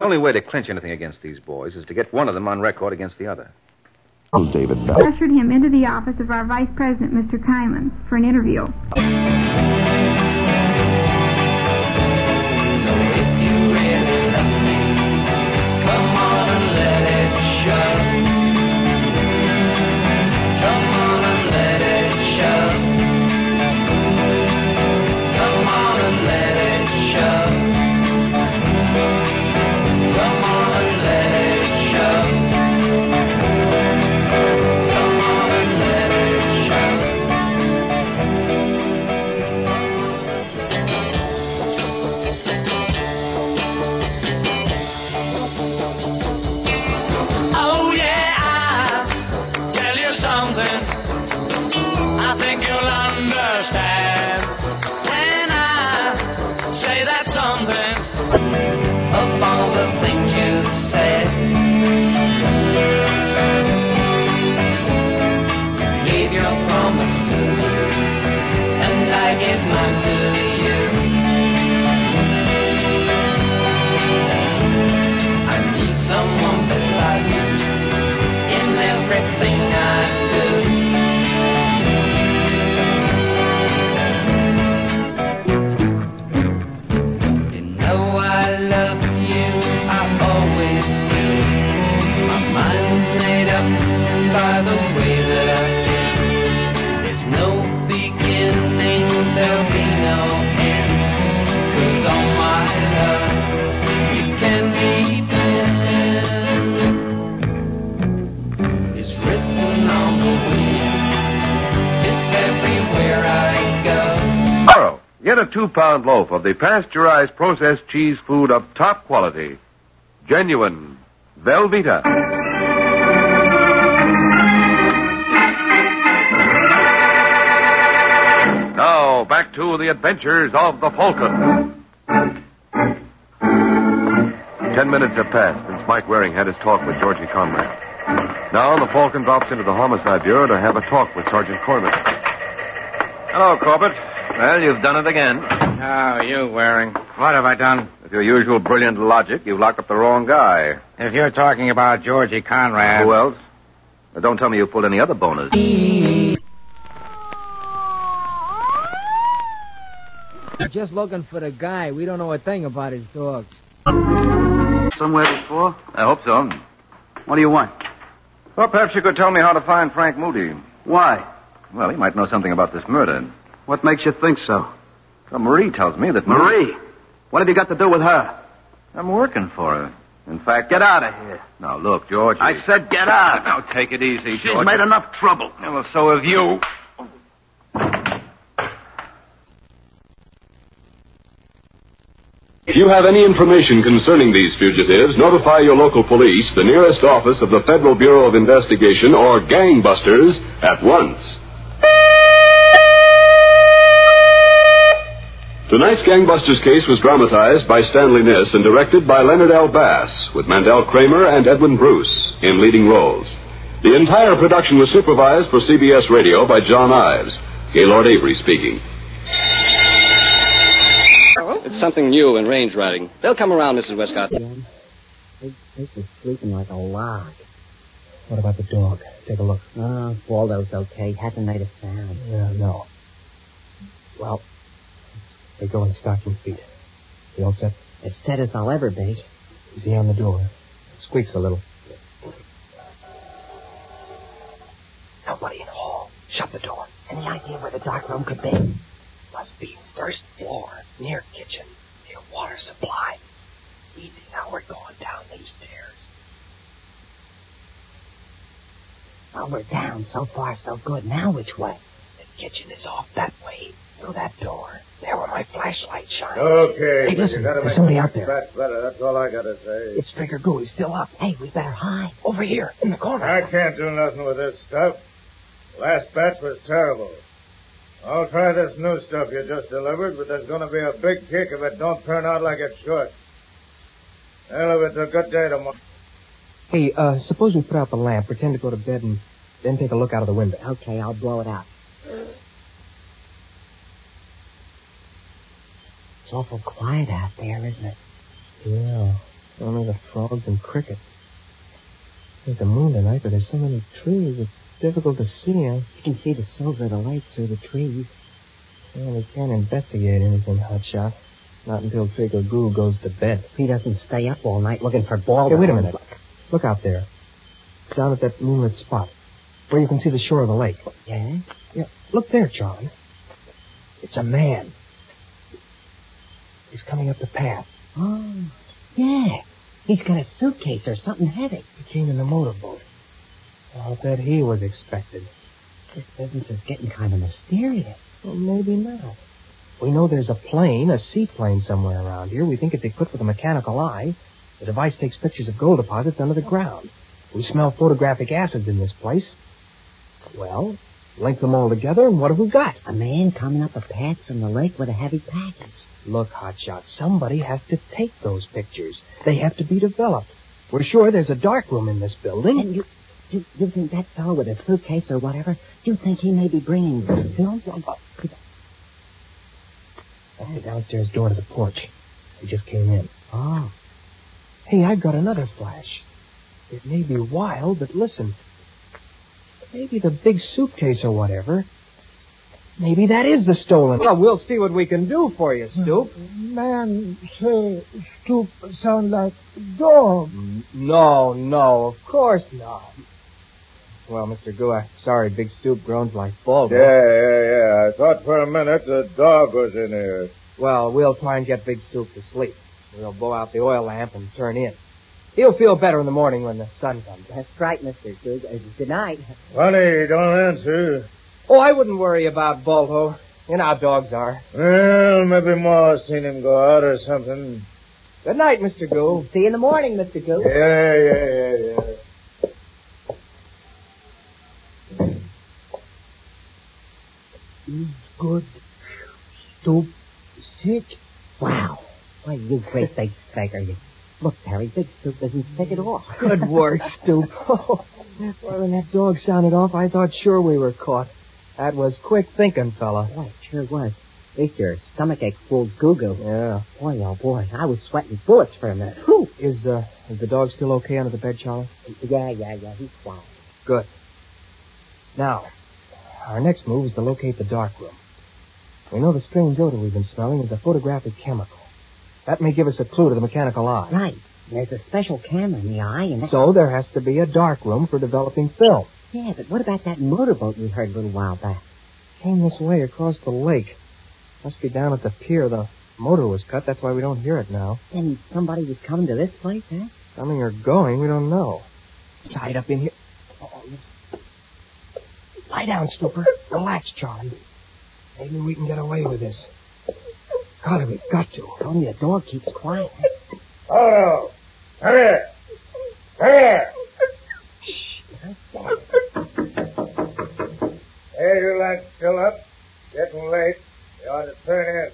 The only way to clinch anything against these boys is to get one of them on record against the other. David Bell. I ushered him into the office of our vice president, Mr. Kyman, for an interview. Two pound loaf of the pasteurized processed cheese food of top quality. Genuine Velveeta. Now, back to the adventures of the Falcon. Ten minutes have passed since Mike Waring had his talk with Georgie Conrad. Now the Falcon drops into the Homicide Bureau to have a talk with Sergeant Corman. Hello, Corbett. Well, you've done it again. Oh, you, Waring. What have I done? With your usual brilliant logic, you've locked up the wrong guy. If you're talking about Georgie Conrad. Who else? Now, don't tell me you pulled any other bonus. We're just looking for the guy. We don't know a thing about his dogs. Somewhere before? I hope so. What do you want? Well, perhaps you could tell me how to find Frank Moody. Why? Well, he might know something about this murder. What makes you think so? Well, Marie tells me that Marie? What have you got to do with her? I'm working for her. In fact, Get out of here. now look, George. I said get out. Now take it easy, She's George. She's made enough trouble. Yeah, well, so have you. If you have any information concerning these fugitives, notify your local police, the nearest office of the Federal Bureau of Investigation, or gangbusters at once. Tonight's Gangbusters case was dramatized by Stanley Niss and directed by Leonard L. Bass, with Mandel Kramer and Edwin Bruce in leading roles. The entire production was supervised for CBS Radio by John Ives. Gaylord Avery speaking. It's something new in range riding. They'll come around, Mrs. Westcott. This place is sleeping like a log. What about the dog? Take a look. Oh, Baldo's okay. Hasn't made a sound. Yeah, no. Well, they go in stocking feet. You all set? As set as I'll ever be. Is he on the door? Squeaks a little. Nobody in the hall. Shut the door. Any idea where the dark room could be? Must be first floor, near kitchen, near water supply. Easy, now we're going down these stairs. Well, we're down. So far, so good. Now which way? The kitchen is off that way. Through that door. There where my flashlight shines. Okay. Hey, listen, you gotta there's somebody out there. That's better. That's all I gotta say. It's Trigger Goo. He's still up. Hey, we better hide. Over here, in the corner. I can't do nothing with this stuff. Last batch was terrible. I'll try this new stuff you just delivered, but there's gonna be a big kick if it don't turn out like it should. Hell, if it's a good day tomorrow. Hey, uh, suppose we put out the lamp, pretend to go to bed, and then take a look out of the window. Okay, I'll blow it out. It's awful quiet out there, isn't it? Yeah. Only the frogs and crickets. There's a moon tonight, but there's so many trees, it's difficult to see. You can see the silver of the lake through the trees. Well, we can't investigate anything, Hotshot. Not until Trigger Goo goes to bed. He doesn't stay up all night looking for Baldo. Hey, wait a minute. Look out there. Down at that moonlit spot. Where you can see the shore of the lake. Yeah? Yeah. Look there, John. It's a man. He's coming up the path. Oh, yeah. He's got a suitcase or something heavy. He came in the motorboat. I'll bet he was expected. This business is getting kind of mysterious. Well, maybe not. We know there's a plane, a seaplane somewhere around here. We think it's equipped with a mechanical eye. The device takes pictures of gold deposits under the ground. We smell photographic acid in this place. Well, link them all together, and what have we got? A man coming up a path from the lake with a heavy package. Look, Hotshot, somebody has to take those pictures. They have to be developed. We're sure there's a dark room in this building. And you, you, you think that fellow with a suitcase or whatever, you think he may be bringing film? That's the downstairs door to the porch. He just came in. Oh. Hey, I've got another flash. It may be wild, but listen. Maybe the big suitcase or whatever. Maybe that is the stolen. Well, we'll see what we can do for you, Stoop. Man say Stoop sound like dog. No, no, of course not. Well, Mr. Goo, I'm sorry Big Stoop groans like Baldo. Yeah, yeah, yeah. I thought for a minute the dog was in here. Well, we'll try and get Big Stoop to sleep. We'll blow out the oil lamp and turn in. He'll feel better in the morning when the sun comes. That's right, Mr. Goog. Uh, good night. Funny, don't answer. Oh, I wouldn't worry about Baldo. You know how dogs are. Well, maybe Ma seen him go out or something. Good night, Mr. Goo. See you in the morning, Mr. Goog. Yeah, yeah, yeah, yeah. He's good. Stoop sick. Wow. Why, you great big beggar. You. Look, Terry, Big Stoop isn't sick at off. Good work, Stoop. Oh, well, when that dog sounded off, I thought sure we were caught. That was quick thinking, fella. Boy, it sure was. At least your stomach ache fooled Goo Yeah. Boy, oh boy, I was sweating bullets for a minute. Whew. Is, uh, is the dog still okay under the bed, Charlie? Yeah, yeah, yeah, he's fine. Good. Now, our next move is to locate the dark room. We know the strange odor we've been smelling is a photographic chemical. That may give us a clue to the mechanical eye. Right. There's a special camera in the eye, and that... So there has to be a dark room for developing film. Yeah, but what about that motorboat we heard a little while back? Came this way across the lake. Must be down at the pier. The motor was cut. That's why we don't hear it now. And somebody was coming to this place, huh? Coming or going, we don't know. Tied up in here. Oh. Lie down, Stooper. Relax, Charlie. Maybe we can get away with this. God, we've got to. Only the dog keeps quiet. Oh, no. Come here. Come here. Hey, you lads still up? Getting late. You ought to turn in.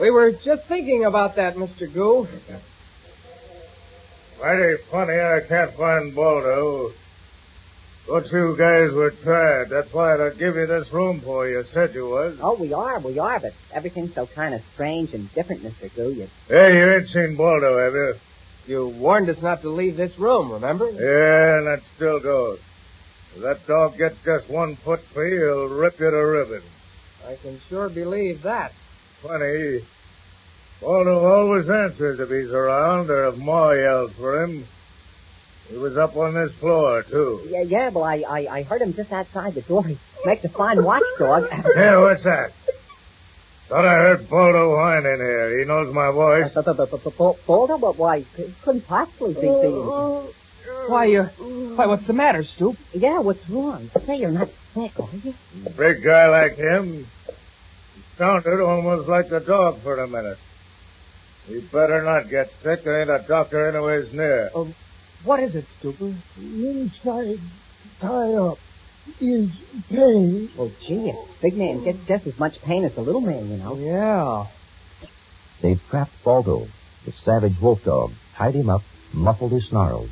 We were just thinking about that, Mr. Goo. Mighty funny I can't find Baldo. Thought you guys were tired. That's why I'd give you this room for you. Said you was. Oh, we are, we are, but everything's so kind of strange and different, Mr. Goo. You... Hey, you ain't seen Baldo, have you? You warned us not to leave this room, remember? Yeah, and that still goes. If that dog gets just one foot free, he'll rip you to ribbons. I can sure believe that. Funny. Baldo always answers if he's around or if Ma yells for him. He was up on this floor, too. Yeah, yeah, well, I, I, I heard him just outside the door. He makes a fine watchdog. Hey, what's that? Thought I heard Baldo whine in here. He knows my voice. Baldo? But why? It couldn't possibly be being... Why, uh, why, what's the matter, Stoop? Yeah, what's wrong? Say you're not sick, are you? Big guy like him. Sounded almost like the dog for a minute. He better not get sick. There ain't a doctor anyways near. Oh, what is it, Stooper? Inside, tie up, is pain. Oh, gee, a big man gets just as much pain as the little man, you know. Yeah. They've trapped Baldo, the savage wolf dog, tied him up, muffled his snarls.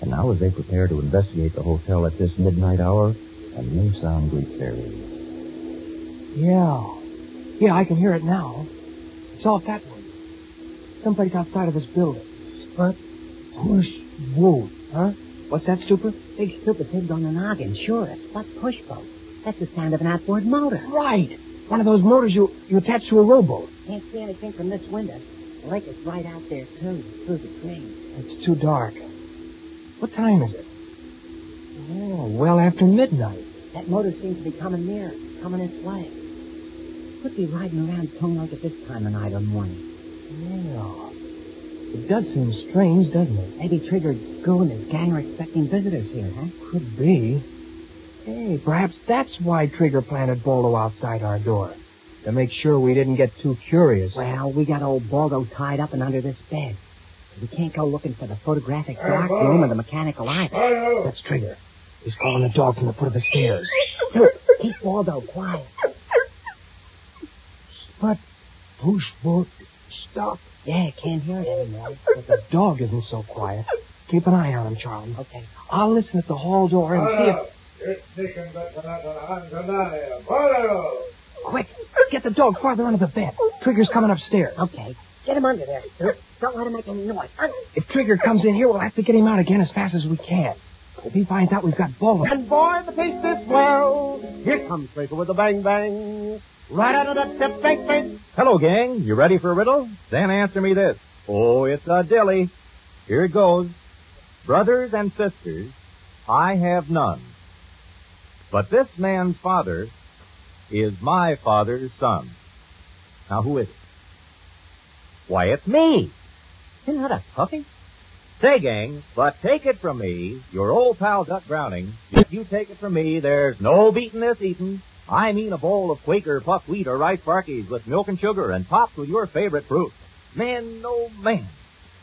And now, as they prepare to investigate the hotel at this midnight hour, a new sound greets their ears. Yeah. Yeah, I can hear it now. It's off that way. Someplace outside of this building. But push boat, huh? What's that, Stupid? Big stupid pig on the noggin, sure. A spot push boat. That's the sound of an outboard motor. Right. One of those motors you, you attach to a rowboat. Can't see anything from this window. The lake is right out there, too, through the trees. It's too dark. What time is it? Oh, well after midnight. That motor seems to be coming near, coming its way. Could be riding around Tongue Lake at this time of night or morning. Yeah. It does seem strange, doesn't it? Maybe Trigger Goo and his gang are expecting visitors here, huh? Could be. Hey, perhaps that's why Trigger planted Baldo outside our door. To make sure we didn't get too curious. Well, we got old Baldo tied up and under this bed. We can't go looking for the photographic Hey, dark Baldo. room or the mechanical eye. Baldo. That's Trigger. He's calling the dog from the foot of the stairs. Look, keep Baldo quiet. But push boat, stop. Yeah, I can't hear it anymore. But the dog isn't so quiet. Keep an eye on him, Charlie. Okay. I'll listen at the hall door and see if... Baldo. It's sticking but for nothing. I'm down here. Baldo. Quick, get the dog farther under the bed. Trigger's coming upstairs. Okay. Get him under there. Don't let him make any noise. Under. If Trigger comes in here, we'll have to get him out again as fast as we can. If he finds out we've got Baldo... And boy, the taste is swell. Here comes Trigger with a bang bang. Right of that step, bang bang. Hello, gang. You ready for a riddle? Then answer me this. Oh, it's a dilly. Here it goes. Brothers and sisters, I have none. But this man's father is my father's son. Now, who is it? Why, it's me. Isn't that a toughie? Say, gang, but take it from me, your old pal Duck Browning, if you take it from me, there's no beating this eating. I mean a bowl of Quaker puffed wheat or rice Sparkies with milk and sugar and topped with your favorite fruit. Man, oh man,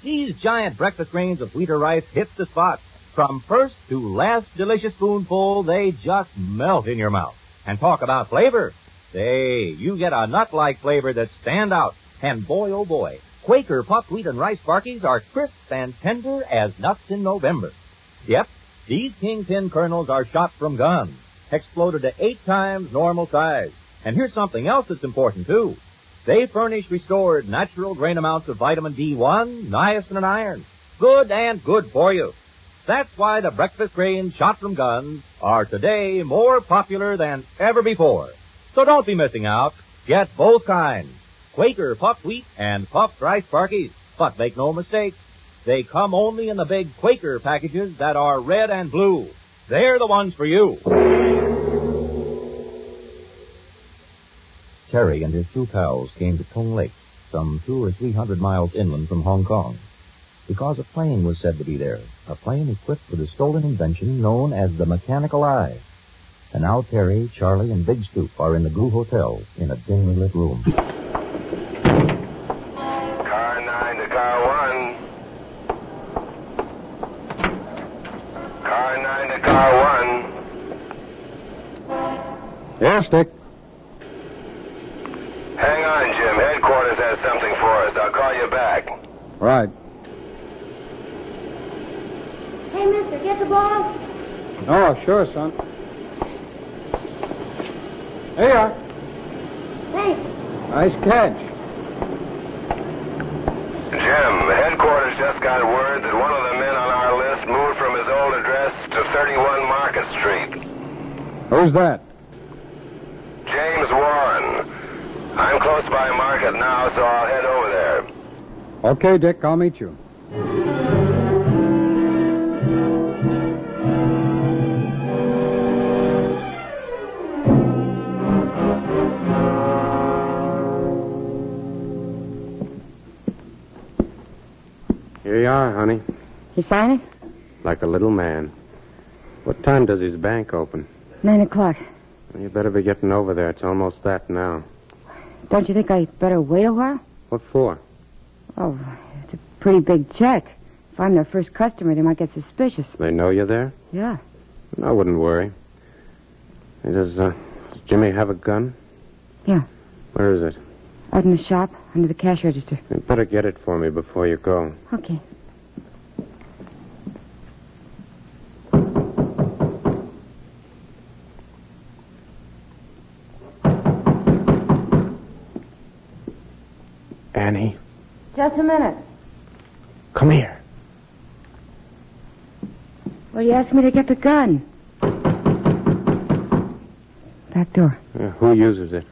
these giant breakfast grains of wheat or rice hit the spot. From first to last delicious spoonful, they just melt in your mouth. And talk about flavor. Say, you get a nut-like flavor that stand out. And boy, oh boy, Quaker puffed wheat and rice Sparkies are crisp and tender as nuts in November. Yep, these kingpin kernels are shot from guns, exploded to eight times normal size. And here's something else that's important too. They furnish restored natural grain amounts of vitamin B1, niacin, and iron. Good and good for you. That's why the breakfast grains shot from guns are today more popular than ever before. So don't be missing out. Get both kinds. Quaker puffed wheat and puffed rice Sparkies. But make no mistake, they come only in the big Quaker packages that are red and blue. They're the ones for you. Terry and his two pals came to Tongue Lake, some two or three hundred miles inland from Hong Kong, because a plane was said to be there, a plane equipped with a stolen invention known as the mechanical eye. And now Terry, Charlie, and Big Stoop are in the Goo Hotel in a dimly lit room. Car 9 to car 1. Car 9 to car 1. Yes, Dick. Hang on, Jim. Headquarters has something for us. I'll call you back. Right. Hey, mister, get the ball? Oh, sure, son. Here you are. Thanks. Nice catch. Jim, the headquarters just got word that one of the men on our list moved from his old address to 31 Market Street. Who's that? James Warren. I'm close by Market now, so I'll head over there. Okay, Dick, I'll meet you. Here you are, honey. You sign it? Like a little man. What time does his bank open? Nine o'clock. Well, you better be getting over there. It's almost that now. Don't you think I better wait a while? What for? Oh, it's a pretty big check. If I'm their first customer, they might get suspicious. They know you're there? Yeah. I wouldn't worry. Hey, Does, uh, does Jimmy have a gun? Yeah. Where is it? Out in the shop, under the cash register. You better get it for me before you go. Okay. Just a minute. come here. Well, you asked me to get the gun. Back door. Uh, who uses it?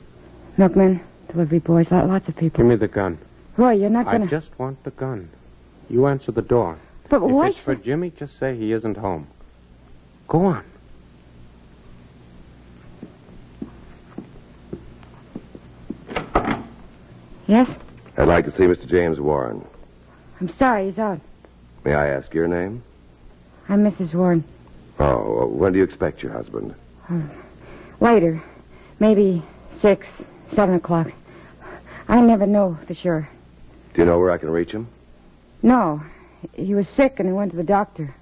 Milkman, delivery boys, lo- lots of people. Give me the gun. Roy, you're not gonna. I just want the gun. You answer the door. But if why it's for Jimmy, just say he isn't home. Go on. Yes? I'd like to see Mr. James Warren. I'm sorry, he's out. May I ask your name? I'm Mrs. Warren. Oh, when do you expect your husband? Uh, later. Maybe six, seven o'clock. I never know for sure. Do you know where I can reach him? No. He was sick and he went to the doctor.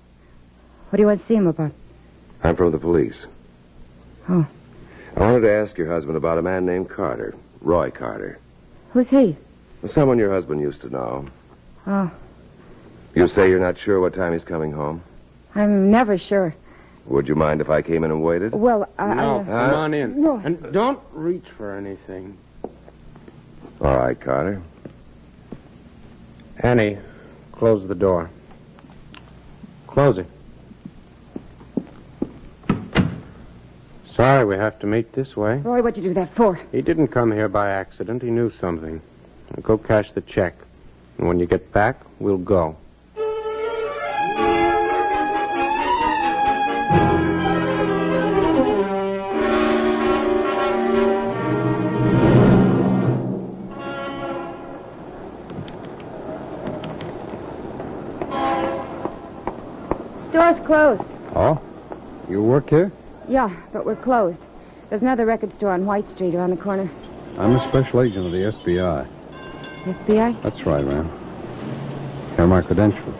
What do you want to see him about? I'm from the police. Oh. I wanted to ask your husband about a man named Carter, Roy Carter. Who's he? Someone your husband used to know. Oh, You say you're not sure what time he's coming home? I'm never sure. Would you mind if I came in and waited? Well, I. no, I, uh, come on in. No. And don't reach for anything. All right, Carter. Annie, close the door. Close it. Sorry we have to meet this way. Roy, what'd you do that for? He didn't come here by accident. He knew something. Go cash the check. And when you get back, we'll go. Store's closed. Oh? You work here? Yeah, but we're closed. There's another record store on White Street around the corner. I'm a special agent of the FBI. FBI? That's right, ma'am. Here are my credentials.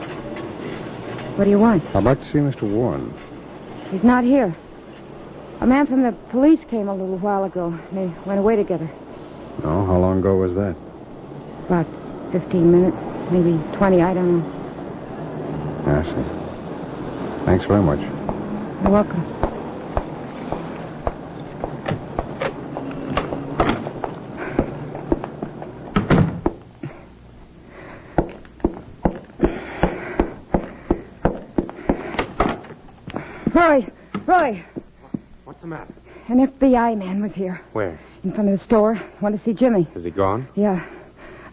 What do you want? I'd like to see Mr. Warren. He's not here. A man from the police came a little while ago. They went away together. Oh, how long ago was that? About 15 minutes, maybe 20, I don't know. I see. Thanks very much. You're welcome. Roy, Roy, What's the matter? an FBI man was here Where? in front of the store. Want to see Jimmy? Is he gone? Yeah,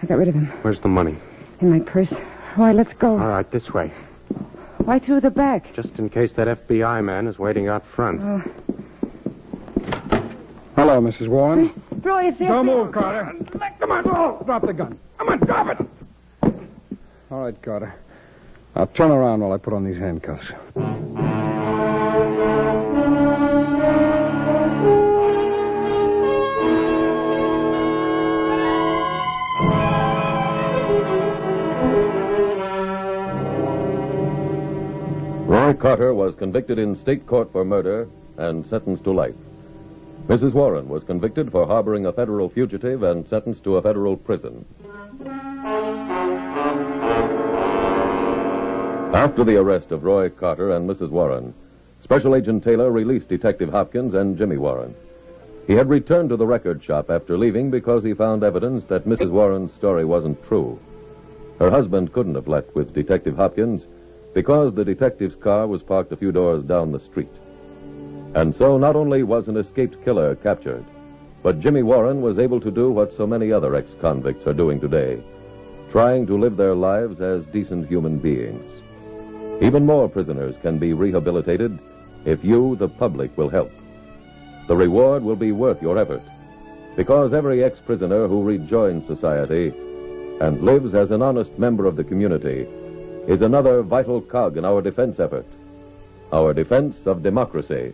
I got rid of him Where's the money? in my purse. Roy, let's go. All right, this way. Why through the back? Just in case that FBI man is waiting out front. Oh. Hello, Mrs. Warren. Roy, it's the Don't FBI. move, Carter. Come on, oh, drop the gun. Come on, drop it. All right, Carter. Now turn around while I put on these handcuffs. Roy Carter was convicted in state court for murder and sentenced to life. Mrs. Warren was convicted for harboring a federal fugitive and sentenced to a federal prison. After the arrest of Roy Carter and Mrs. Warren, Special Agent Taylor released Detective Hopkins and Jimmy Warren. He had returned to the record shop after leaving because he found evidence that Mrs. Warren's story wasn't true. Her husband couldn't have left with Detective Hopkins because the detective's car was parked a few doors down the street. And so not only was an escaped killer captured, but Jimmy Warren was able to do what so many other ex convicts are doing today trying to live their lives as decent human beings. Even more prisoners can be rehabilitated if you, the public, will help. The reward will be worth your effort because every ex prisoner who rejoins society and lives as an honest member of the community is another vital cog in our defense effort, our defense of democracy.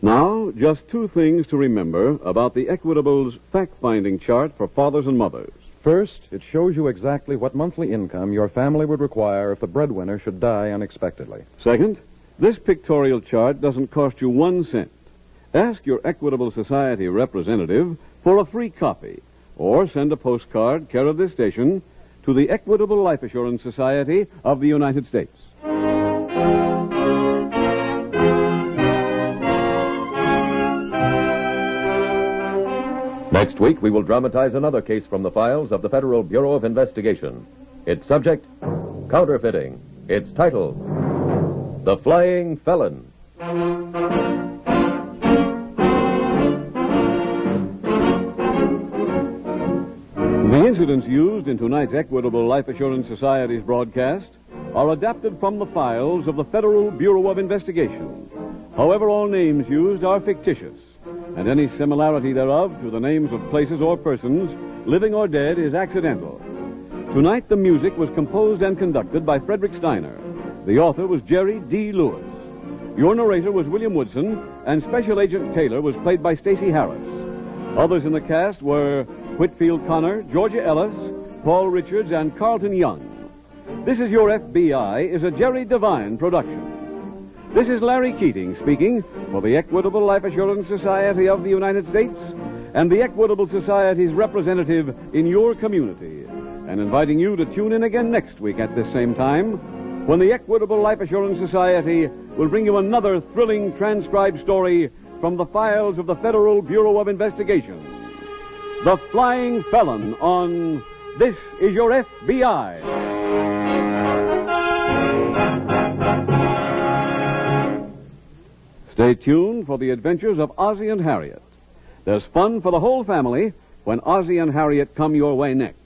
Now, just two things to remember about the Equitable's fact finding chart for fathers and mothers. First, it shows you exactly what monthly income your family would require if the breadwinner should die unexpectedly. Second, this pictorial chart doesn't cost you one cent. Ask your Equitable Society representative for a free copy or send a postcard care of this station to the Equitable Life Assurance Society of the United States. Next week, we will dramatize another case from the files of the Federal Bureau of Investigation. Its subject, counterfeiting. Its title, The Flying Felon. The incidents used in tonight's Equitable Life Assurance Society's broadcast are adapted from the files of the Federal Bureau of Investigation. However, all names used are fictitious, and any similarity thereof to the names of places or persons, living or dead, is accidental. Tonight, the music was composed and conducted by Frederick Steiner. The author was Jerry D. Lewis. Your narrator was William Woodson, and Special Agent Taylor was played by Stacy Harris. Others in the cast were Whitfield Connor, Georgia Ellis, Paul Richards, and Carlton Young. This is Your FBI is a Jerry Devine production. This is Larry Keating speaking for the Equitable Life Assurance Society of the United States and the Equitable Society's representative in your community, and inviting you to tune in again next week at this same time when the Equitable Life Assurance Society will bring you another thrilling transcribed story from the files of the Federal Bureau of Investigation. The Flying Felon on This Is Your FBI. Stay tuned for the adventures of Ozzie and Harriet. There's fun for the whole family when Ozzie and Harriet come your way next.